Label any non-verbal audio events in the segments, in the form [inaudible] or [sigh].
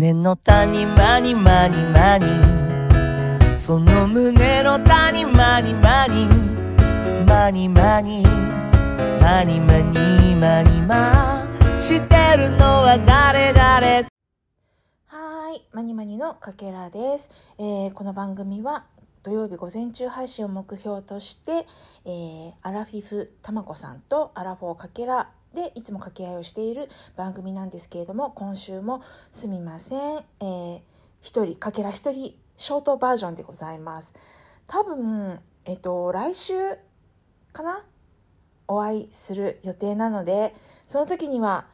胸の谷間に間に間にその胸の谷間に間に間に間に間に間に間に間してるのは誰誰？はーい、マニマニのかけらです、えーこの番組は土曜日午前中配信を目標として、えーアラフィフたまこさんとアラフォーかけらでいつも掛け合いをしている番組なんですけれども今週もすみません、えー一人かけら一人ショートバージョンでございます。多分えっ、と来週かな？お会いする予定なのでその時には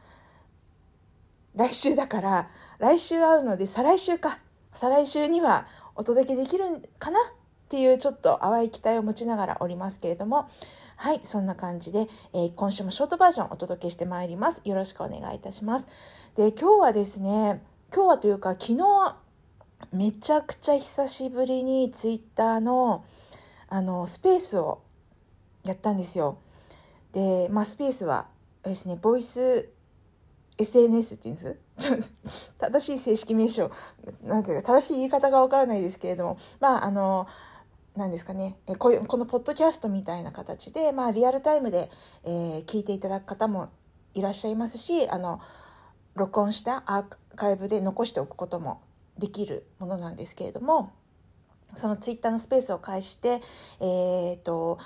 来週だから来週会うので再来週か。再来週にはお届けできるかな？っていうちょっと淡い期待を持ちながらおりますけれども。はいそんな感じで、えー今週もショートバージョンお届けしてまいります。よろしくお願いいたします。で今日はですね今日はというか昨日めちゃくちゃ久しぶりにツイッターのあのスペースをやったんですよ。でまあスペースはですねボイス SNS って言うんです？[laughs] 正しい正式名称。なんていうか正しい言い方がわからないですけれども。まああのなんですかね。えこういうこのポッドキャストみたいな形で、まあ、リアルタイムで、えー聞いていただく方もいらっしゃいますしあの録音したアーカイブで残しておくこともできるものなんですけれどもそのツイッターのスペースを介してえっ、と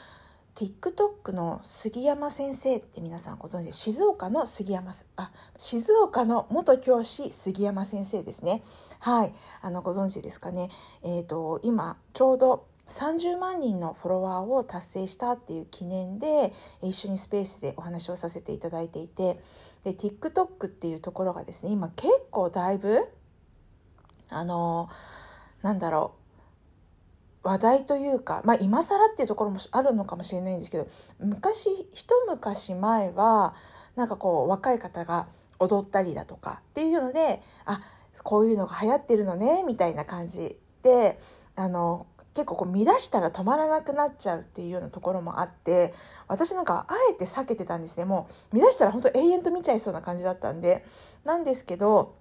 TikTok の杉山先生って皆さんご存知で静岡の杉山あ静岡の元教師杉山先生ですね。はい。あのご存知ですかね。えっ、と今ちょうど30万人のフォロワーを達成したっていう記念で一緒にスペースでお話をさせていただいていてで TikTok っていうところがですね今結構だいぶあのなんだろう話題というか、まあ、今更っていうところもあるのかもしれないんですけど昔一昔前はなんかこう若い方が踊ったりだとかっていうのであこういうのが流行ってるのねみたいな感じであの結構こう見出したら止まらなくなっちゃうっていうようなところもあって私なんかあえて避けてたんですね。もう見出したら本当永遠と見ちゃいそうな感じだったんで。なんですけど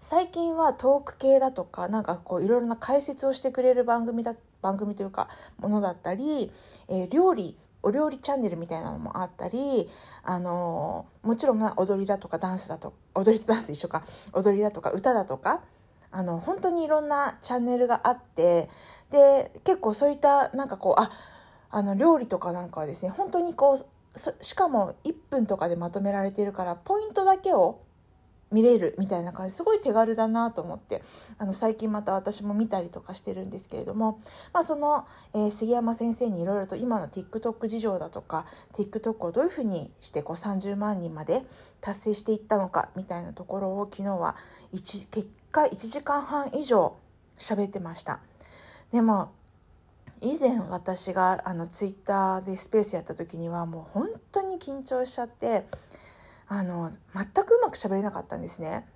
最近はトーク系だとかなんかこういろいろな解説をしてくれる番組だ番組というかものだったり、えー料理お料理チャンネルみたいなのもあったり、あのーもちろん踊りだとかダンスだと踊りとダンス一緒か。踊りだとか歌だとかあの本当にいろんなチャンネルがあってで結構そういったなんかこうああの料理とかなんかはですね本当にこうしかも1分とかでまとめられているからポイントだけを見れるみたいな感じすごい手軽だなと思ってあの最近また私も見たりとかしてるんですけれども、まあ、その、えー杉山先生にいろいろと今の TikTok 事情だとか TikTok をどういうふうにしてこう30万人まで達成していったのかみたいなところを昨日は1結果1時間半以上喋ってました。でも以前私があのツイッターでスペースやった時にはもう本当に緊張しちゃってあの全くうまく喋れなかったんですね。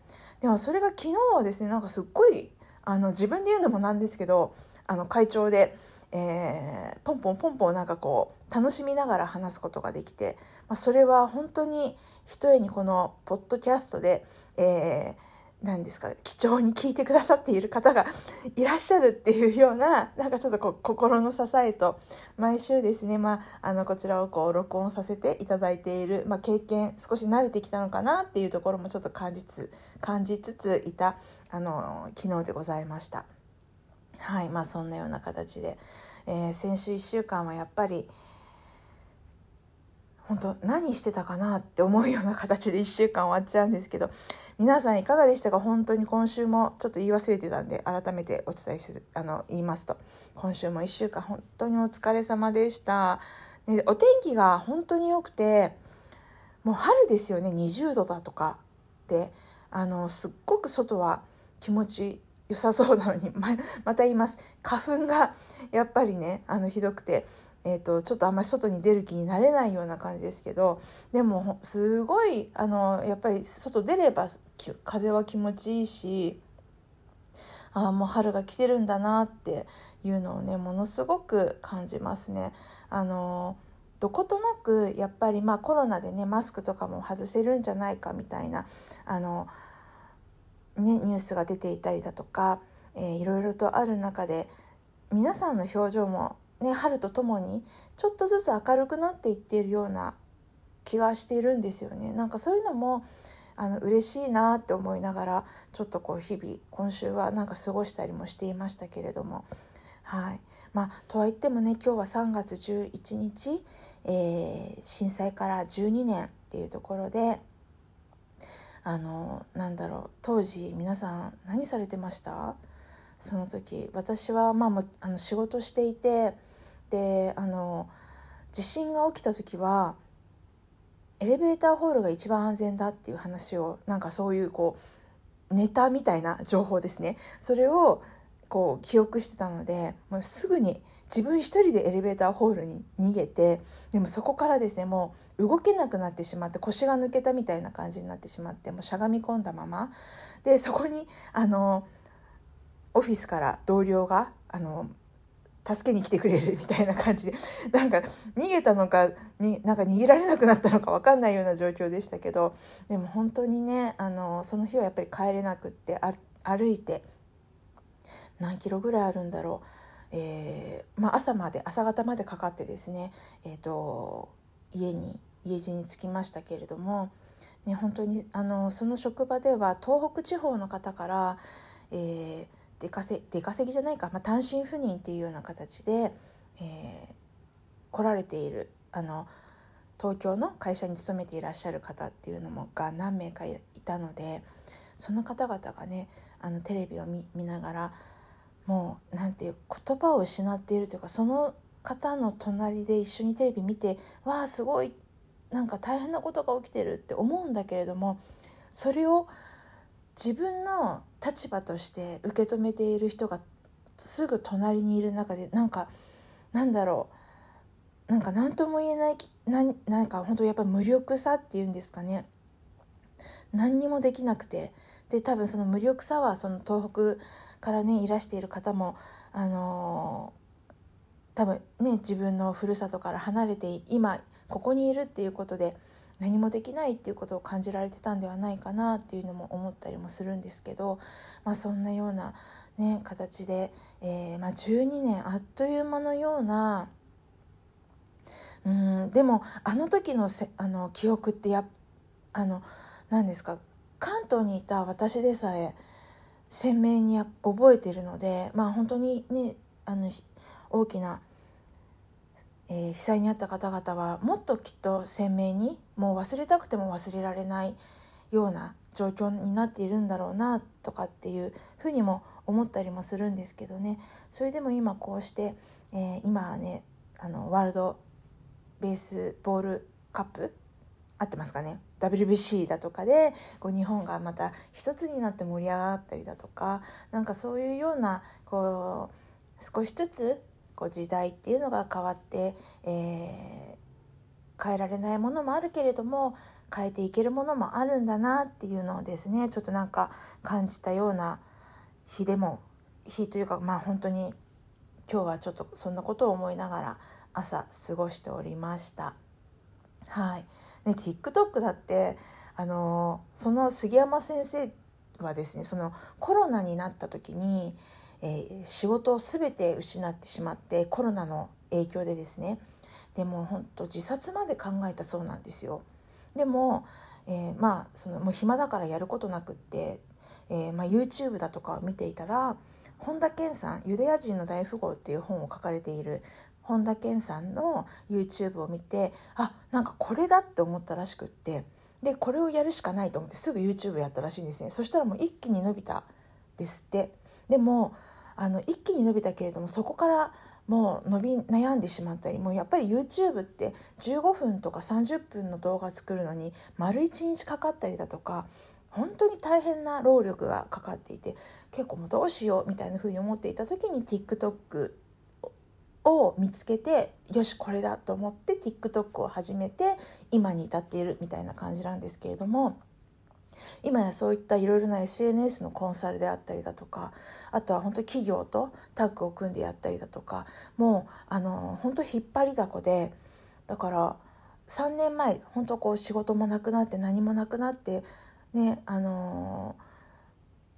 でもそれが昨日はですねなんかすっごいあの自分で言うのもなんですけどあの会長で、えーポンポンポンポンなんかこう楽しみながら話すことができて、まあ、それは本当にひとえにこのポッドキャストで、えー何ですか貴重に聞いてくださっている方がいらっしゃるっていうようななんかちょっとこう心の支えと毎週ですね、まあ、あのこちらをこう録音させていただいている、まあ、経験少し慣れてきたのかなっていうところもちょっと感じつ感じつついたあの昨日でございました。はいまあそんなような形で、えー先週1週間はやっぱり本当何してたかなって思うような形で1週間終わっちゃうんですけど皆さんいかがでしたか？本当に今週もちょっと言い忘れてたんで改めてお伝えするあの言いますと。今週も1週間本当にお疲れ様でした、ね、お天気が本当に良くてもう春ですよね。20度だとかであのすっごく外は気持ち良さそうなのにままた言います。花粉がやっぱりねあのひどくてえー、とちょっとあんまり外に出る気になれないような感じですけどでもすごいあのやっぱり外出れば風は気持ちいいしああもう春が来てるんだなっていうのをねものすごく感じますね。あのどことなくやっぱりまあコロナでねマスクとかも外せるんじゃないかみたいなあのね、ニュースが出ていたりだとか、えー、いろいろとある中で皆さんの表情も、ね、春とともにちょっとずつ明るくなっていっているような気がしているんですよね。なんかそういうのもあの嬉しいなって思いながらちょっとこう日々今週はなんか過ごしたりもしていましたけれども。はい。まあとは言ってもね今日は3月11日、えー、震災から12年っていうところであのなんだろう当時皆さん何されてました？その時私はまあもあの仕事していてであの地震が起きた時はエレベーターホールが一番安全だっていう話をなんかそういうこうネタみたいな情報ですね。それをこう記憶してたのでもうすぐに自分一人でエレベーターホールに逃げてでもそこからですねもう動けなくなってしまって腰が抜けたみたいな感じになってしまってもうしゃがみ込んだまま。でそこにあのオフィスから同僚があの助けに来てくれるみたいな感じで [laughs] なんか逃げたのかになんか逃げられなくなったのか分かんないような状況でしたけどでも本当にねあのその日はやっぱり帰れなくって歩いて何キロぐらいあるんだろう、えー、まあ、朝まで朝方までかかってですね、えーと、家に家路に着きましたけれども、ね、本当にあのその職場では東北地方の方から、えー出稼出稼ぎじゃないか、まあ、単身赴任っていうような形で、えー、来られているあの東京の会社に勤めていらっしゃる方っていうのもが何名かいたのでその方々がねあのテレビを見ながらもうなんていう言葉を失っているというかその方の隣で一緒にテレビ見てわあすごいなんか大変なことが起きてるって思うんだけれどもそれを自分の立場として受け止めている人がすぐ隣にいる中でなんかなんだろう。なんか何とも言えないななんか本当やっぱ無力さっていうんですかね。何にもできなくて。で多分その無力さはその東北からねいらしている方もあのー、多分ね自分のふるさとから離れて今ここにいるっていうことで何もできないっていうことを感じられてたんではないかなっていうのも思ったりもするんですけど、まあ、そんなような、ね、形で、えー、まあ、12年あっという間のようなうんでもあの時のせあの記憶ってやあの何ですか関東にいた私でさえ鮮明に覚えてるのでまあ本当にねあの大きなえー、被災に遭った方々はもっときっと鮮明にもう忘れたくても忘れられないような状況になっているんだろうなとかっていうふうにも思ったりもするんですけどね。それでも今こうして、えー、今はねあのワールドベースボールカップ合ってますかね？WBC だとかでこう日本がまた一つになって盛り上がったりだとかなんかそういうようなこう少しずつこう時代っていうのが変わって、えー、変えられないものもあるけれども変えていけるものもあるんだなっていうのをですねちょっとなんか感じたような日でも日というかまあ本当に今日はちょっとそんなことを思いながら朝過ごしておりました。はい、ね TikTok だってあのその杉山先生はですねそのコロナになった時にえー、仕事を全て失ってしまってコロナの影響でですね。でも本当自殺まで考えたそうなんですよ。でも、えー、まあそのもう暇だからやることなくって、えー、まあ、YouTube だとかを見ていたら本田健さん「ユダヤ人の大富豪」っていう本を書かれている本田健さんの YouTube を見てあなんかこれだって思ったらしくってでこれをやるしかないと思ってすぐ YouTube やったらしいんですね。そしたらもう一気に伸びたですって。でもあの一気に伸びたけれどもそこからもう伸び悩んでしまったりもうやっぱり YouTube って15分とか30分の動画作るのに丸1日かかったりだとか本当に大変な労力がかかっていて結構もうどうしようみたいなふうに思っていた時に TikTok を見つけてよしこれだと思って TikTok を始めて今に至っているみたいな感じなんですけれども。今やそういったいろいろな SNS のコンサルであったりだとかあとは本当企業とタッグを組んでやったりだとかもうあの本当引っ張りだこでだから3年前本当こう仕事もなくなって何もなくなってねあの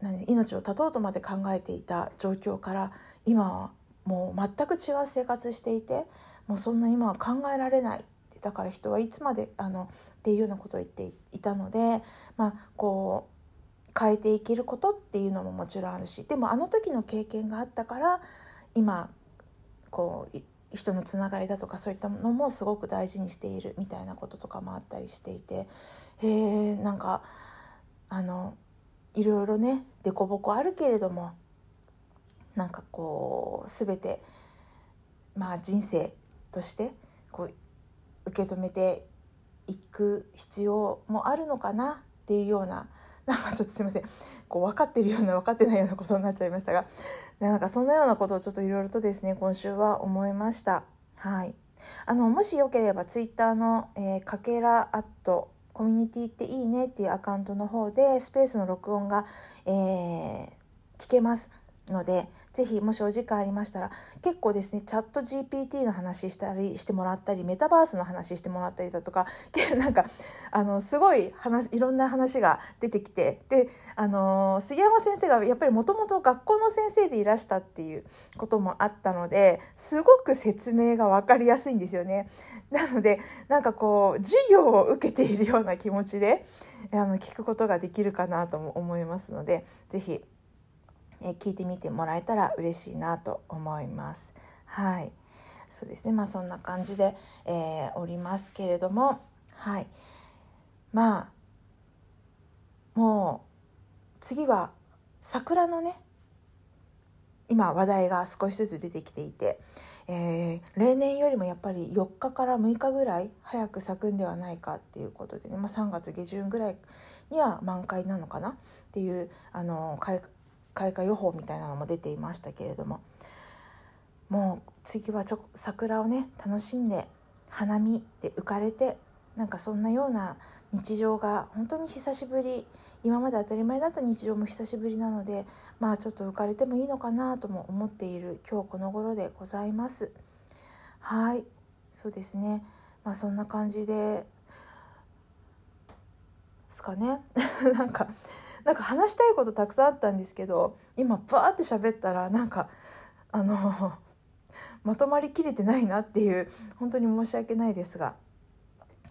何命を絶とうとまで考えていた状況から今はもう全く違う生活していてもうそんな今は考えられない。だから人はいつまであのっていうようなことを言っていたので、まあ、こう変えていけることっていうのももちろんあるしでもあの時の経験があったから今こう人のつながりだとかそういったのもすごく大事にしているみたいなこととかもあったりしていてへえんかあのいろいろね凸凹あるけれどもなんかこう全てまあ人生としてこう受け止めていく必要もあるのかなっていうようななんかちょっとすいませんこう分かってるような分かってないようなことになっちゃいましたがなんかそんなようなことをちょっといろいろとですね今週は思いました。はいあのもしよければツイッターの、えー、かけらアットコミュニティっていいねっていうアカウントの方でスペースの録音が、えー、聞けます。のでぜひもしお時間ありましたら結構ですねチャット GPT の話したりしてもらったりメタバースの話してもらったりだとか [laughs] なんかあのすごい話いろんな話が出てきてであの杉山先生がやっぱりもともと学校の先生でいらしたっていうこともあったのですごく説明が分かりやすいんですよね。なのでなんかこう授業を受けているような気持ちであの聞くことができるかなとも思いますので是非え聞いてみてもらえたら嬉しいなと思います。はい、そうですね。まあそんな感じで、えー、おりますけれども、はい、まあもう次は桜のね今話題が少しずつ出てきていて、えー、例年よりもやっぱり4日から6日ぐらい早く咲くんではないかっていうことでね、まあ、3月下旬ぐらいには満開なのかなっていうあの開開花予報みたいなのも出ていましたけれどももう次はちょ桜をね楽しんで花見で浮かれてなんかそんなような日常が本当に久しぶり今まで当たり前だった日常も久しぶりなのでまあちょっと浮かれてもいいのかなとも思っている今日この頃でございます。はいそうですねまあそんな感じですかね [laughs] なんかなんか話したいことたくさんあったんですけど今バーって喋ったらなんかあの [laughs] まとまりきれてないなっていう本当に申し訳ないですが。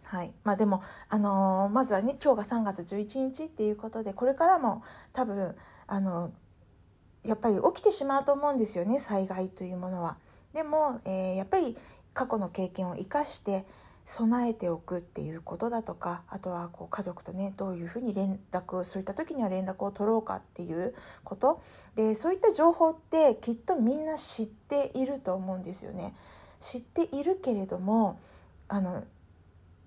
はいまあ、でも、あのー、まずはね今日が3月11日っていうことでこれからも多分、あのやっぱり起きてしまうと思うんですよね災害というものは。でも、えー、やっぱり過去の経験を生かして備えておくっていうことだとかあとはこう家族とねどういうふうに連絡そういった時には連絡を取ろうかっていうことでそういった情報ってきっとみんな知っていると思うんですよね。知っているけれどもあの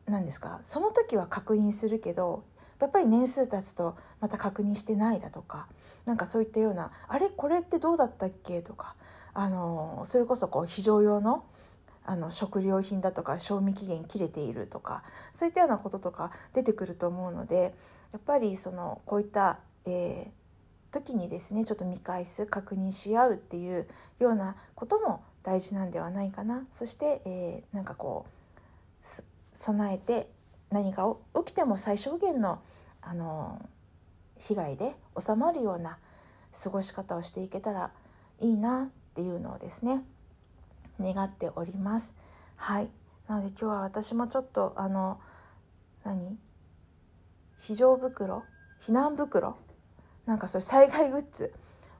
何ですかその時は確認するけどやっぱり年数経つとまた確認してないだとかなんかそういったような「あれこれってどうだったっけ?」とかあのそれこそこう非常用のあの食料品だとか賞味期限切れているとかそういったようなこととか出てくると思うのでやっぱりそのこういった、えー、時にですねちょっと見返す確認し合うっていうようなことも大事なんではないかな。そして、えー、なんかこう備えて何か起きても最小限のあの被害で収まるような過ごし方をしていけたらいいなっていうのをですね願っております。はい。なので今日は私もちょっとあの何？非常袋？避難袋？なんかそういう災害グッズ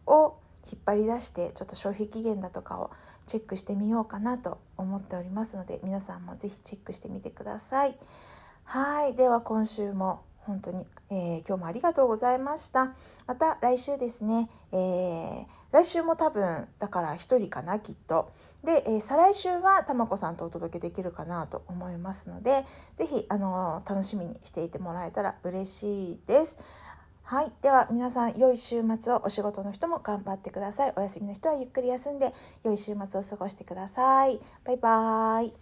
を引っ張り出してちょっと消費期限だとかをチェックしてみようかなと思っておりますので皆さんも是非チェックしてみてください。はい。では今週も本当に、えー、今日もありがとうございました。また来週ですね、えー、来週も多分だから1人かなきっと。で、えー、再来週はたまこさんとお届けできるかなと思いますので是非あの楽しみにしていてもらえたら嬉しいです。はい。では皆さん、良い週末をお仕事の人も頑張ってください。お休みの人はゆっくり休んで、良い週末を過ごしてください。バイバーイ。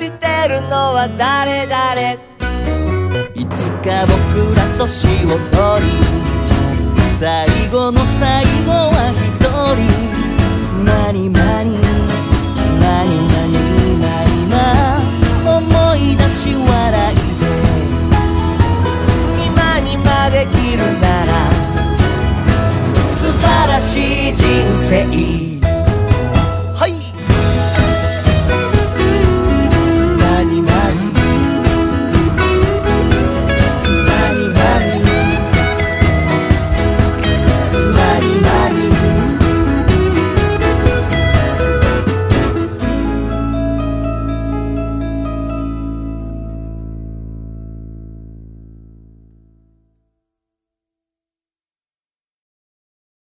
してるのは誰誰いつか僕ら年を取り最後の最後は一人。何何何何何な思い出し笑いで。今にまできるなら素晴らしい人生。